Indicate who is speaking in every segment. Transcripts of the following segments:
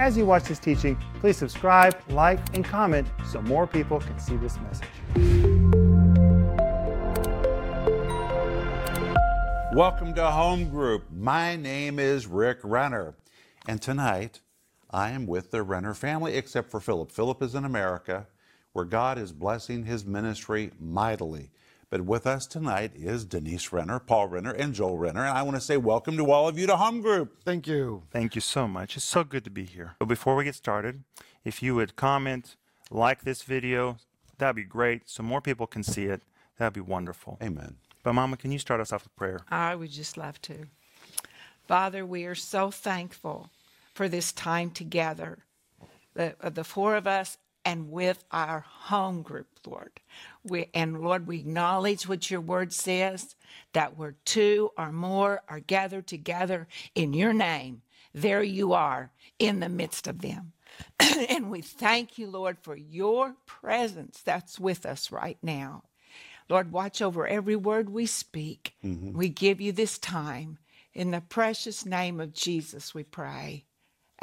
Speaker 1: As you watch this teaching, please subscribe, like, and comment so more people can see this message.
Speaker 2: Welcome to Home Group. My name is Rick Renner, and tonight I am with the Renner family, except for Philip. Philip is in America, where God is blessing his ministry mightily. But with us tonight is Denise Renner, Paul Renner, and Joel Renner. And I want to say welcome to all of you to Home Group.
Speaker 3: Thank you.
Speaker 4: Thank you so much. It's so good to be here. But before we get started, if you would comment, like this video, that'd be great so more people can see it. That'd be wonderful.
Speaker 2: Amen.
Speaker 4: But, Mama, can you start us off with prayer?
Speaker 5: I would just love to. Father, we are so thankful for this time together, the, uh, the four of us and with our home group, Lord. We, and Lord, we acknowledge what your word says that where two or more are gathered together in your name, there you are in the midst of them. and we thank you, Lord, for your presence that's with us right now. Lord, watch over every word we speak. Mm-hmm. We give you this time. In the precious name of Jesus, we pray.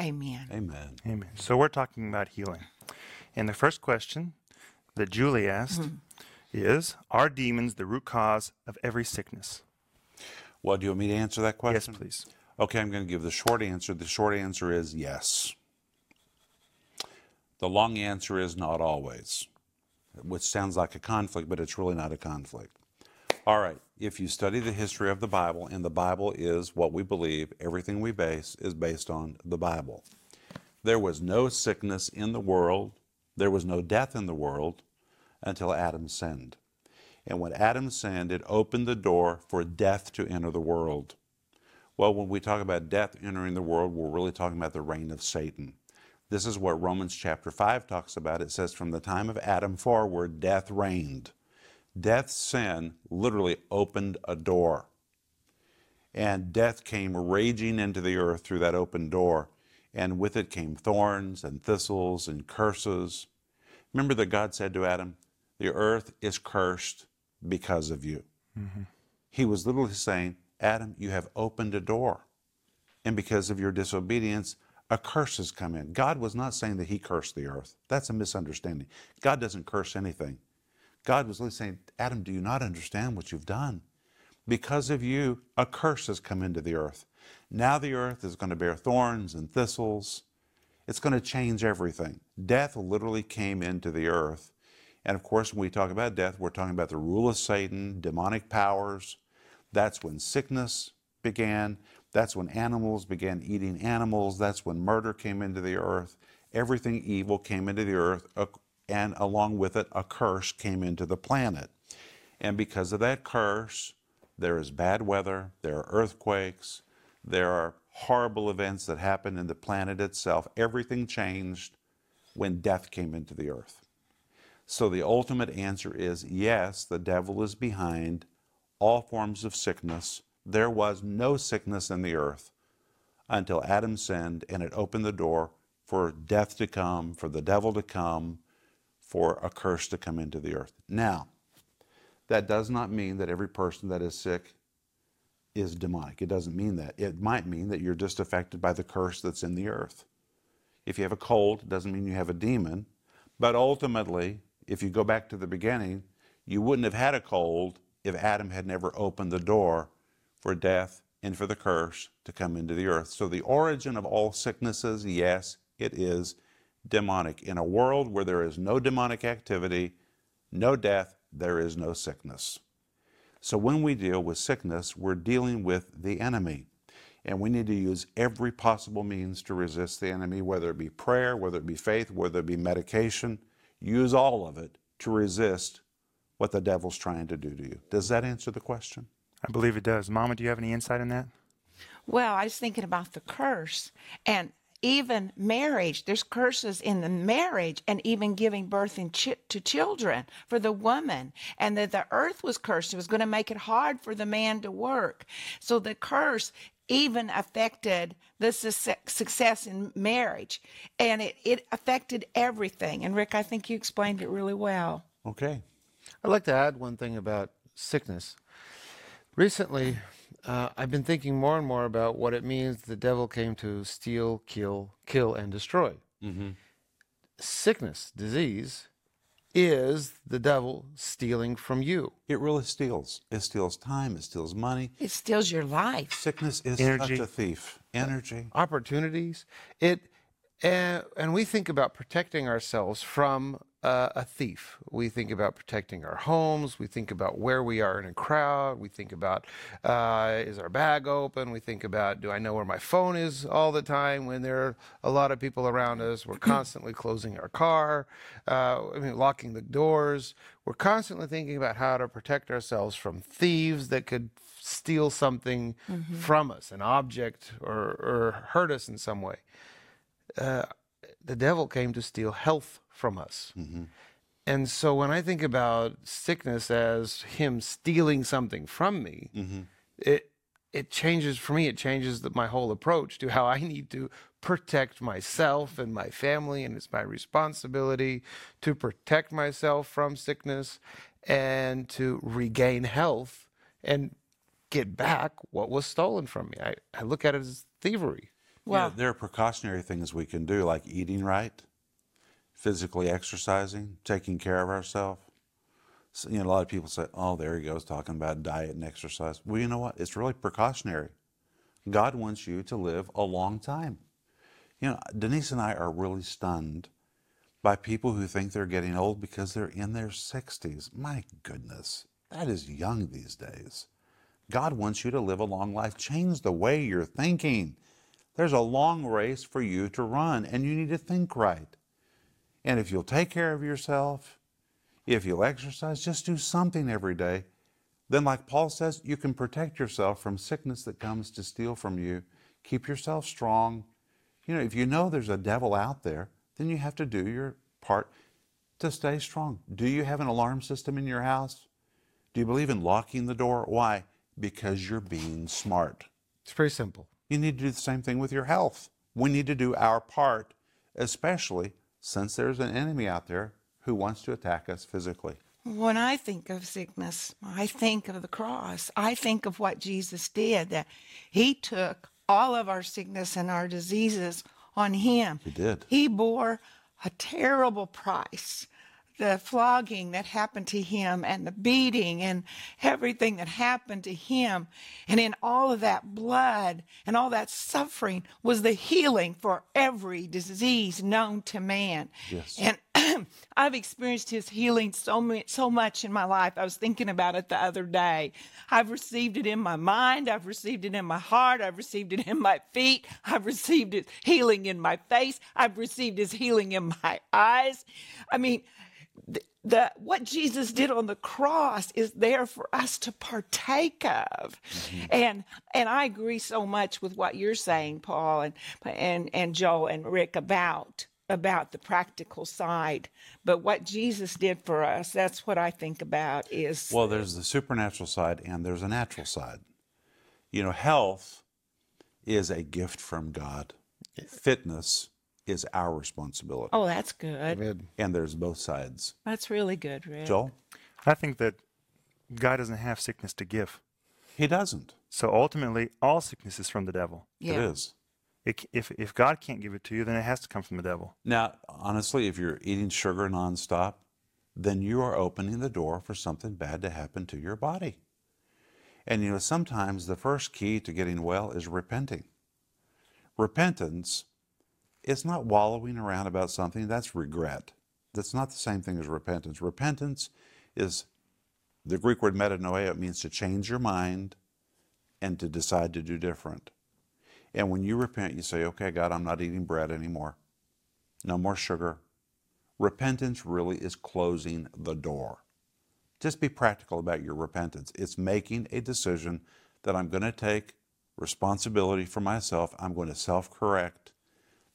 Speaker 5: Amen.
Speaker 2: Amen.
Speaker 4: Amen. So we're talking about healing. And the first question that Julie asked mm-hmm. is Are demons the root cause of every sickness?
Speaker 2: Well, do you want me to answer that question?
Speaker 4: Yes, please.
Speaker 2: Okay, I'm going to give the short answer. The short answer is yes. The long answer is not always, which sounds like a conflict, but it's really not a conflict. All right, if you study the history of the Bible, and the Bible is what we believe, everything we base is based on the Bible. There was no sickness in the world there was no death in the world until Adam sinned. And when Adam sinned, it opened the door for death to enter the world. Well, when we talk about death entering the world, we're really talking about the reign of Satan. This is what Romans chapter 5 talks about. It says, From the time of Adam forward, death reigned. Death's sin literally opened a door. And death came raging into the earth through that open door and with it came thorns and thistles and curses. Remember that God said to Adam, The earth is cursed because of you. Mm-hmm. He was literally saying, Adam, you have opened a door. And because of your disobedience, a curse has come in. God was not saying that He cursed the earth. That's a misunderstanding. God doesn't curse anything. God was literally saying, Adam, do you not understand what you've done? Because of you, a curse has come into the earth. Now the earth is going to bear thorns and thistles. It's going to change everything. Death literally came into the earth. And of course, when we talk about death, we're talking about the rule of Satan, demonic powers. That's when sickness began. That's when animals began eating animals. That's when murder came into the earth. Everything evil came into the earth, and along with it, a curse came into the planet. And because of that curse, there is bad weather, there are earthquakes, there are horrible events that happen in the planet itself. Everything changed when death came into the earth. So the ultimate answer is yes, the devil is behind all forms of sickness. There was no sickness in the earth until Adam sinned, and it opened the door for death to come, for the devil to come, for a curse to come into the earth. Now, that does not mean that every person that is sick is demonic. It doesn't mean that. It might mean that you're just affected by the curse that's in the earth. If you have a cold, it doesn't mean you have a demon. But ultimately, if you go back to the beginning, you wouldn't have had a cold if Adam had never opened the door for death and for the curse to come into the earth. So the origin of all sicknesses, yes, it is demonic. In a world where there is no demonic activity, no death, there is no sickness. So when we deal with sickness, we're dealing with the enemy. And we need to use every possible means to resist the enemy, whether it be prayer, whether it be faith, whether it be medication. Use all of it to resist what the devil's trying to do to you. Does that answer the question?
Speaker 4: I believe it does. Mama, do you have any insight on that?
Speaker 5: Well, I was thinking about the curse. And even marriage, there's curses in the marriage and even giving birth to children for the woman. And that the earth was cursed. It was going to make it hard for the man to work. So the curse even affected the su- success in marriage. And it, it affected everything. And Rick, I think you explained it really well.
Speaker 2: Okay.
Speaker 3: I'd like to add one thing about sickness. Recently, uh, I've been thinking more and more about what it means the devil came to steal, kill, kill, and destroy. Sickness, disease, is the devil stealing from you.
Speaker 2: It really steals. It steals time. It steals money.
Speaker 5: It steals your life.
Speaker 2: Sickness is
Speaker 4: Energy.
Speaker 2: such a thief. Energy.
Speaker 3: opportunities. It and, and we think about protecting ourselves from uh, a thief. We think about protecting our homes. We think about where we are in a crowd. We think about uh, is our bag open. We think about do I know where my phone is all the time when there are a lot of people around us. We're constantly closing our car. Uh, I mean, locking the doors. We're constantly thinking about how to protect ourselves from thieves that could steal something from us, an object, or, or hurt us in some way. Uh, the devil came to steal health from us. Mm-hmm. And so when I think about sickness as him stealing something from me, mm-hmm. it it changes for me. It changes the, my whole approach to how I need to protect myself and my family, and it's my responsibility to protect myself from sickness and to regain health and get back what was stolen from me. I, I look at it as thievery.
Speaker 5: Well,
Speaker 2: yeah, there are precautionary things we can do, like eating right, physically exercising, taking care of ourselves. So, you know, a lot of people say, "Oh, there he goes talking about diet and exercise." Well, you know what? It's really precautionary. God wants you to live a long time. You know, Denise and I are really stunned by people who think they're getting old because they're in their 60s. My goodness, that is young these days. God wants you to live a long life. Change the way you're thinking. There's a long race for you to run, and you need to think right. And if you'll take care of yourself, if you'll exercise, just do something every day, then, like Paul says, you can protect yourself from sickness that comes to steal from you. Keep yourself strong. You know, if you know there's a devil out there, then you have to do your part to stay strong. Do you have an alarm system in your house? Do you believe in locking the door? Why? Because you're being smart.
Speaker 3: It's pretty simple.
Speaker 2: You need to do the same thing with your health. We need to do our part, especially since there's an enemy out there who wants to attack us physically.
Speaker 5: When I think of sickness, I think of the cross. I think of what Jesus did, that he took all of our sickness and our diseases on him.
Speaker 2: He did.
Speaker 5: He bore a terrible price. The flogging that happened to him and the beating and everything that happened to him. And in all of that blood and all that suffering was the healing for every disease known to man.
Speaker 2: Yes.
Speaker 5: And I've experienced his healing so much, so much in my life. I was thinking about it the other day. I've received it in my mind. I've received it in my heart. I've received it in my feet. I've received his healing in my face. I've received his healing in my eyes. I mean, the, the what Jesus did on the cross is there for us to partake of, mm-hmm. and and I agree so much with what you're saying, Paul and and and Joe and Rick about about the practical side. But what Jesus did for us, that's what I think about is
Speaker 2: Well, there's the supernatural side and there's a natural side. You know, health is a gift from God, fitness is our responsibility.
Speaker 5: oh, that's good.
Speaker 3: Good.
Speaker 2: And there's both sides.
Speaker 5: That's really good, Rick.
Speaker 2: Joel?
Speaker 4: I think that God doesn't have sickness to give.
Speaker 2: He doesn't.
Speaker 4: So ultimately, all sickness is from the devil.
Speaker 2: It
Speaker 5: Yeah.
Speaker 2: is.
Speaker 4: It, if, if God can't give it to you, then it has to come from the devil.
Speaker 2: Now, honestly, if you're eating sugar nonstop, then you are opening the door for something bad to happen to your body. And you know, sometimes the first key to getting well is repenting. Repentance is not wallowing around about something, that's regret. That's not the same thing as repentance. Repentance is the Greek word metanoia, it means to change your mind and to decide to do different. And when you repent, you say, okay, God, I'm not eating bread anymore no more sugar. Repentance really is closing the door. Just be practical about your repentance. It's making a decision that I'm going to take responsibility for myself. I'm going to self correct.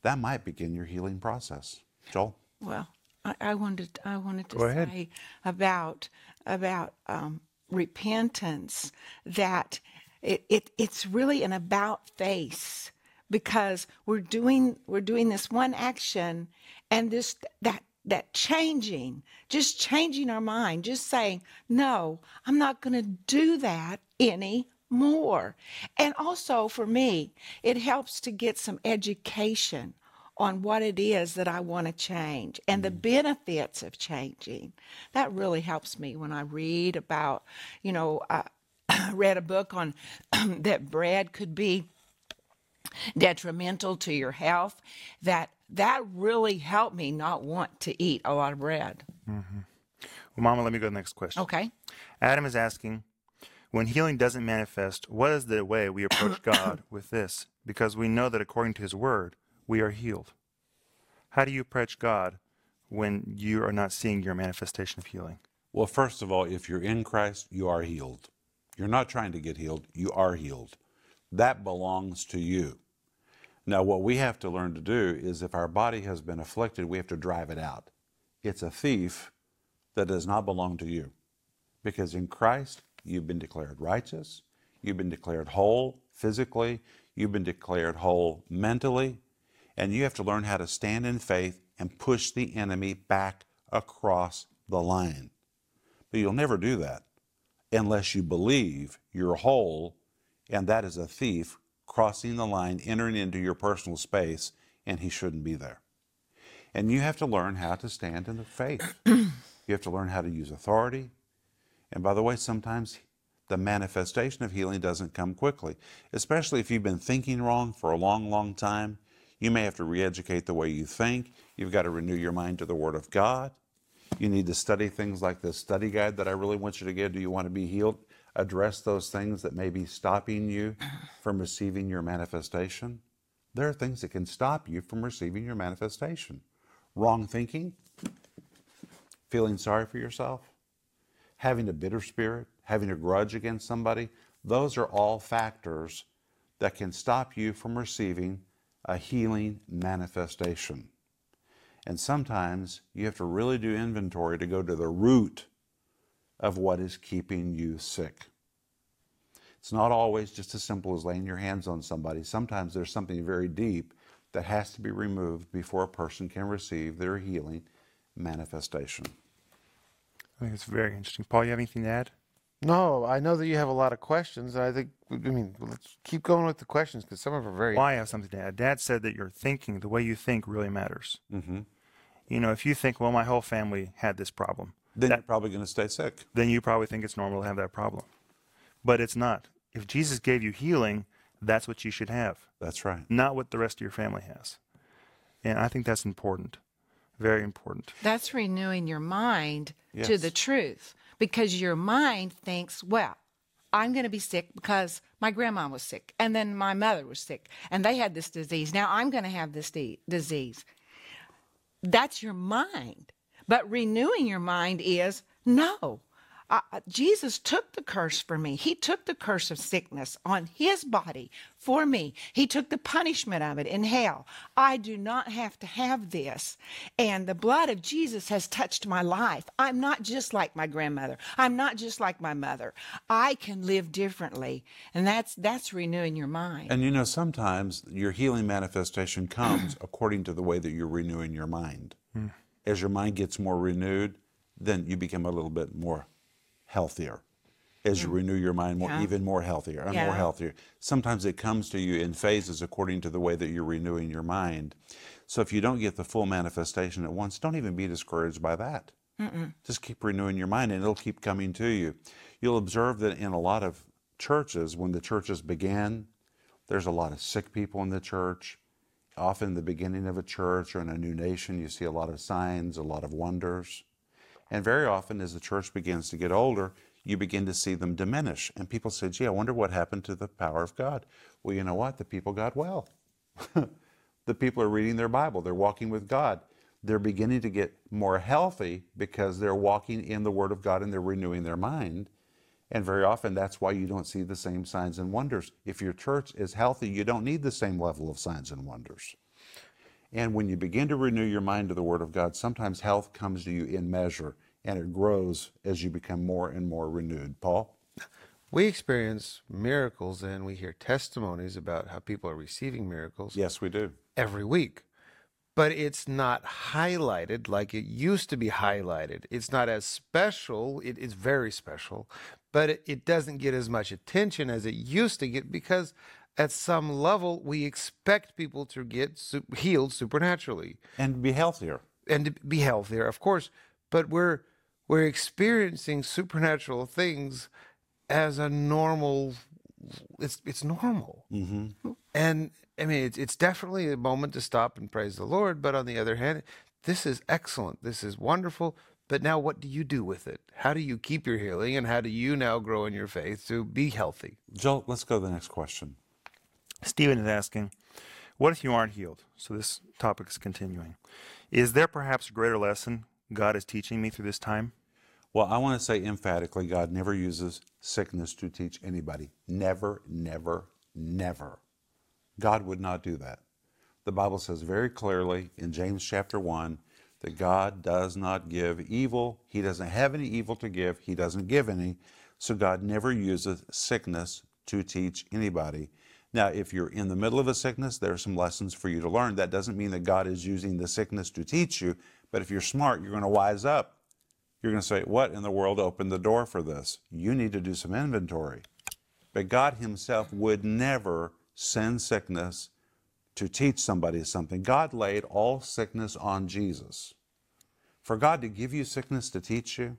Speaker 2: That might begin your healing process. Joel?
Speaker 5: Well, I, I wanted I wanted to
Speaker 4: Go ahead.
Speaker 5: say about about um, repentance that it, it it's really an about face because we're doing we're doing this one action and this that that changing just changing our mind just saying no i'm not going to do that any more. And also for me, it helps to get some education on what it is that I want to change and the mm. benefits of changing. That really helps me when I read about, you know, I read a book on that bread could be detrimental to your health that that really helped me not want to eat a lot of bread. Mm-hmm.
Speaker 4: Well, Mama, let me go to the next question.
Speaker 5: Okay.
Speaker 4: Adam is asking, when healing doesn't manifest, what is the way we approach God with this? Because we know that according to his word, we are healed. How do you approach God when you are not seeing your manifestation of healing?
Speaker 2: Well, first of all, if you're in Christ, you are healed. You're not trying to get healed, you are healed. That belongs to you. Now, what we have to learn to do is if our body has been afflicted, we have to drive it out. It's a thief that does not belong to you. Because in Christ, you've been declared righteous, you've been declared whole physically, you've been declared whole mentally, and you have to learn how to stand in faith and push the enemy back across the line. But you'll never do that unless you believe you're whole and that is a thief crossing the line, entering into your personal space, and he shouldn't be there. And you have to learn how to stand in the faith. you have to learn how to use authority. And by the way, sometimes the manifestation of healing doesn't come quickly, especially if you've been thinking wrong for a long, long time. You may have to re educate the way you think. You've got to renew your mind to the Word of God. You need to study things like this study guide that I really want you to get. Do you want to be healed? Address those things that may be stopping you from receiving your manifestation. There are things that can stop you from receiving your manifestation. Wrong thinking, feeling sorry for yourself, having a bitter spirit, having a grudge against somebody, those are all factors that can stop you from receiving a healing manifestation. And sometimes you have to really do inventory to go to the root of what is keeping you sick. It's not always just as simple as laying your hands on somebody. Sometimes there's something very deep that has to be removed before a person can receive their healing manifestation.
Speaker 4: I think it's very interesting. Paul, you have anything to add?
Speaker 3: No, I know that you have a lot of questions, and I think I mean let's keep going with the questions because some of them are very.
Speaker 4: Well, I have something to add. Dad said that your thinking, the way you think, really matters.
Speaker 2: Mm-hmm.
Speaker 4: You know, if you think, well, my whole family had this problem,
Speaker 2: Then
Speaker 4: That-
Speaker 2: you're probably going to stay sick.
Speaker 4: then you probably think it's normal to have that problem. But it's not. If Jesus gave you healing, that's what you should have,
Speaker 2: That's right.
Speaker 4: not what the rest of your family has. And I think that's important. Very important.
Speaker 5: That's renewing your mind to the truth because your mind thinks, well, I'm going to be sick because my grandma was sick and then my mother was sick and they had this disease. Now I'm going to have this de- disease. That's your mind. But renewing your mind is no. I, I- Jesus took the curse for me. He took the curse of sickness on his body for me. He took the punishment of it in hell. I do not have to have this. And the blood of Jesus has touched my life. I'm not just like my grandmother. I'm not just like my mother. I can live differently. And that's that's renewing your mind.
Speaker 2: And you know, sometimes your healing manifestation comes according to the way that you're renewing your mind. Hmm. As your mind gets more renewed, then you become a little bit more healthier. As you mm. renew your mind more,
Speaker 5: Yeah.
Speaker 2: even more healthier and more healthier. Sometimes it comes to you in phases according to the way that you're renewing your mind. So if you don't get the full manifestation at once, don't even be discouraged by that. Just keep renewing your mind and it'll keep coming to you. You'll observe that in a lot of churches, when the churches began, there's a lot of sick people in the church. Often, the beginning of a church or in a new nation, you see a lot of signs, a lot of wonders. And very often, as the church begins to get older, you begin to see them diminish. And people say, gee, I wonder what happened to the power of God. Well, you know what? The people got well. the people are reading their Bible, they're walking with God. They're beginning to get more healthy because they're walking in the Word of God and they're renewing their mind. And very often, that's why you don't see the same signs and wonders. If your church is healthy, you don't need the same level of signs and wonders. And when you begin to renew your mind to the Word of God, sometimes health comes to you in measure and it grows as you become more and more renewed. Paul?
Speaker 3: We experience miracles and we hear testimonies about how people are receiving miracles
Speaker 2: Yes, we do.
Speaker 3: every week. But it's not highlighted like it used to be highlighted. It's not as special. It is very special, but it, it doesn't get as much attention as it used to get because at some level we expect people to get su- healed supernaturally
Speaker 2: And be healthier.
Speaker 3: and to be healthier, of course. But we're we're experiencing supernatural things as a normal. It's it's normal, mm-hmm. and I mean it's it's definitely a moment to stop and praise the Lord. But on the other hand, this is excellent. This is wonderful. But now, what do you do with it? How do you keep your healing, and how do you now grow in your faith to be healthy?
Speaker 2: Joel, let's go to the next question.
Speaker 4: Stephen is asking, What if you aren't healed? So this topic is continuing. Is there perhaps a greater lesson God is teaching me through this time?
Speaker 2: Well, I want to say emphatically God never uses sickness to teach anybody. Never, never, never. God would not do that. The Bible says very clearly in James chapter 1 that God does not give evil. He doesn't have any evil to give, He doesn't give any. So God never uses sickness to teach anybody. Now, if you're in the middle of a sickness, there are some lessons for you to learn. That doesn't mean that God is using the sickness to teach you, but if you're smart, you're going to wise up. You're going to say, What in the world opened the door for this? You need to do some inventory. But God Himself would never send sickness to teach somebody something. God laid all sickness on Jesus. For God to give you sickness to teach you,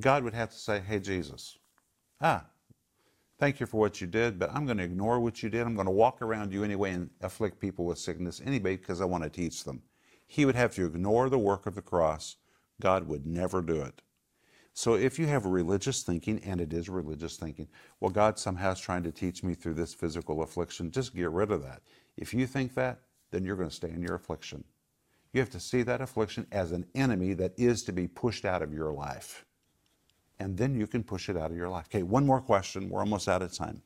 Speaker 2: God would have to say, Hey, Jesus, ah, thank you for what you did, but I'm going to ignore what you did. I'm going to walk around you anyway and afflict people with sickness anyway because I want to teach them. He would have to ignore the work of the cross. God would never do it. So if you have religious thinking, and it is religious thinking, well, God somehow is trying to teach me through this physical affliction, just get rid of that. If you think that, then you're going to stay in your affliction. You have to see that affliction as an enemy that is to be pushed out of your life. And then you can push it out of your life. Okay, one more question. We're almost out of time.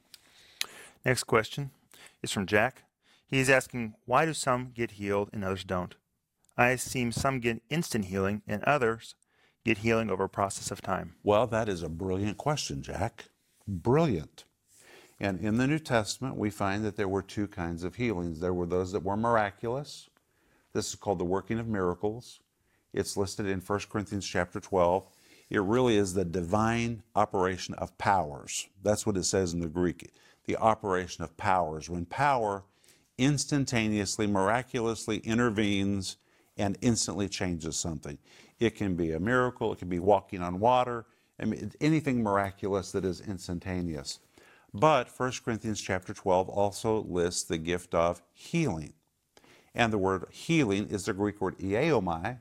Speaker 4: Next question is from Jack. He is asking, Why do some get healed and others don't? I seem some get instant healing and others get healing over a process of time.
Speaker 2: Well, that is a brilliant question, Jack. Brilliant. And in the New Testament, we find that there were two kinds of healings. There were those that were miraculous. This is called the working of miracles. It's listed in 1 Corinthians chapter 12. It really is the divine operation of powers. That's what it says in the Greek. The operation of powers. When power instantaneously, miraculously intervenes and instantly changes something. It can be a miracle, it can be walking on water, I mean, anything miraculous that is instantaneous. But 1 Corinthians chapter 12 also lists the gift of healing. And the word healing is the Greek word iaomai,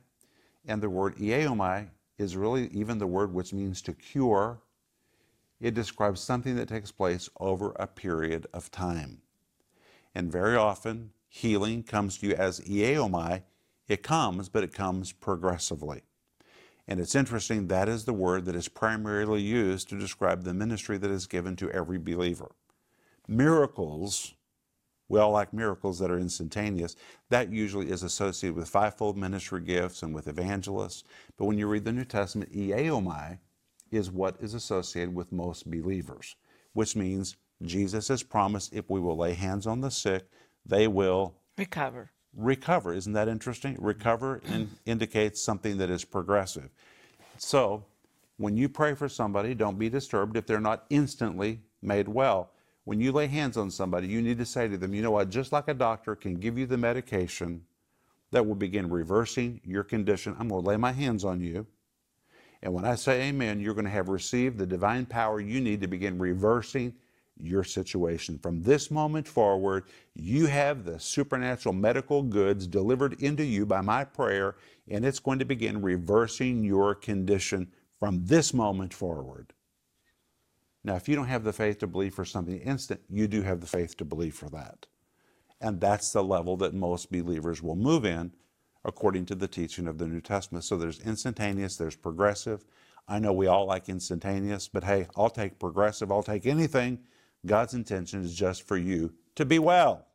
Speaker 2: and the word iaomai is really even the word which means to cure. It describes something that takes place over a period of time. And very often, healing comes to you as iaomai. It comes, but it comes progressively. And it's interesting, that is the word that is primarily used to describe the ministry that is given to every believer. Miracles, we all like miracles that are instantaneous. That usually is associated with fivefold ministry gifts and with evangelists. But when you read the New Testament, iaomai is what is associated with most believers, which means Jesus has promised if we will lay hands on the sick, they will
Speaker 5: Recover.
Speaker 2: recover. Isn't that interesting? Recover in, indicates something that is progressive. So, when you pray for somebody, don't be disturbed if they're not instantly made well. When you lay hands on somebody, you need to say to them, you know what, just like a doctor can give you the medication that will begin reversing your condition, I'm going to lay my hands on you. And when I say amen, you're going to have received the divine power you need to begin reversing your situation. From this moment forward, you have the supernatural medical goods delivered into you by my prayer, and it's going to begin reversing your condition from this moment forward. Now, if you don't have the faith to believe for something instant, you do have the faith to believe for that. And that's the level that most believers will move in according to the teaching of the New Testament. So there's instantaneous, there's progressive. I know we all like instantaneous, but hey, I'll take progressive, I'll take anything. God's intention is just for you to be well.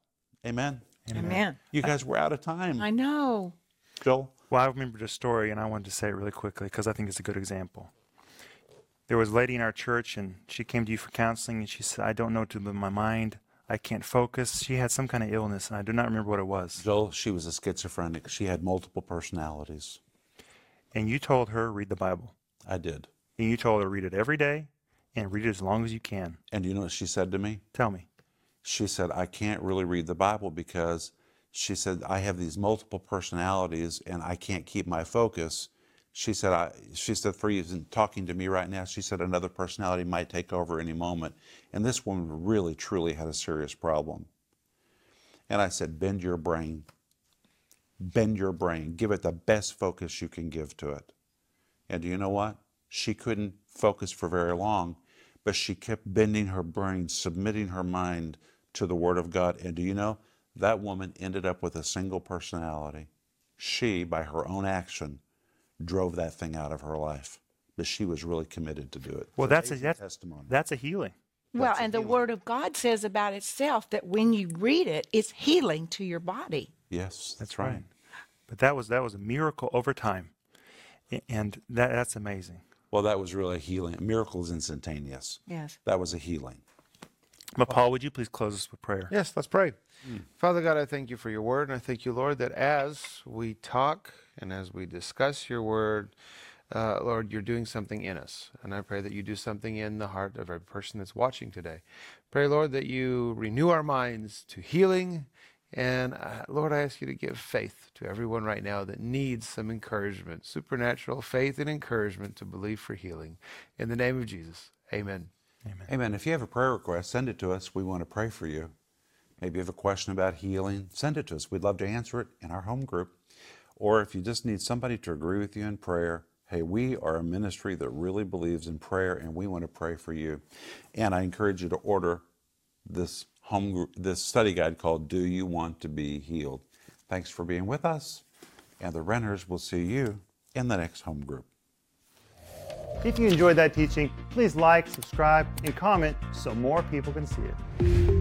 Speaker 2: Amen.
Speaker 5: Amen.
Speaker 2: You guys were out of time.
Speaker 5: I know.
Speaker 2: Joel?
Speaker 4: Well, I remembered a story, and I wanted to say it really quickly because I think it's a good example. There was a lady in our church, and she came to you for counseling, and she said, I don't know what to do with my mind. I can't focus. She had some kind of illness, and I do not remember what it was.
Speaker 2: Joel, she was a schizophrenic. She had multiple personalities.
Speaker 4: And you told her, read the Bible.
Speaker 2: I did.
Speaker 4: And you told her, read it every day and read it as long as you can.
Speaker 2: And you know what she said to me?
Speaker 4: Tell me.
Speaker 2: She said, I can't really read the Bible because she said, I have these multiple personalities and I can't keep my focus. She said, I, she said, for you talking to me right now, she said another personality might take over any moment. And this woman really, truly had a serious problem. And I said, bend your brain. Bend your brain. Give it the best focus you can give to it. And do you know what? She couldn't focus for very long, but she kept bending her brain, submitting her mind to the Word of God. And do you know? That woman ended up with a single personality. She, by her own action, drove that thing out of her life. But she was really committed to do it.
Speaker 4: Well,
Speaker 2: It's
Speaker 4: that's a
Speaker 2: amazing
Speaker 4: that's,
Speaker 2: testimony.
Speaker 4: that's a healing.
Speaker 5: Well,
Speaker 2: That's a
Speaker 5: and the
Speaker 2: healing.
Speaker 5: Word of God says about itself that when you read it, it's healing to your body.
Speaker 2: yes, that's,
Speaker 4: That's right. But that was that was a miracle over time, and that that's amazing.
Speaker 2: Well, that was really a healing. A miracle is instantaneous.
Speaker 5: Yes.
Speaker 2: That was a healing.
Speaker 4: But Paul, would you please close us with prayer?
Speaker 3: Yes, let's pray. Hmm. Father God, I thank you for your word, and I thank you, Lord, that as we talk and as we discuss your word, uh, Lord, you're doing something in us. And I pray that you do something in the heart of every person that's watching today. Pray, Lord, that you renew our minds to healing. And uh, Lord, I ask you to give faith to everyone right now that needs some encouragement, supernatural faith and encouragement to believe for healing. In the name of Jesus, amen.
Speaker 2: Amen. If you have a prayer request, send it to us. We want to pray for you. Maybe you have a question about healing, send it to us. We'd love to answer it in our home group. Or if you just need somebody to agree with you in prayer, hey, we are a ministry that really believes in prayer and we want to pray for you. And I encourage you to order this home this study guide called Do You Want to Be Healed? Thanks for being with us. And the Renners will see you in the next home group.
Speaker 1: If you enjoyed that teaching, please like, subscribe, and comment so more people can see it.